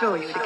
show you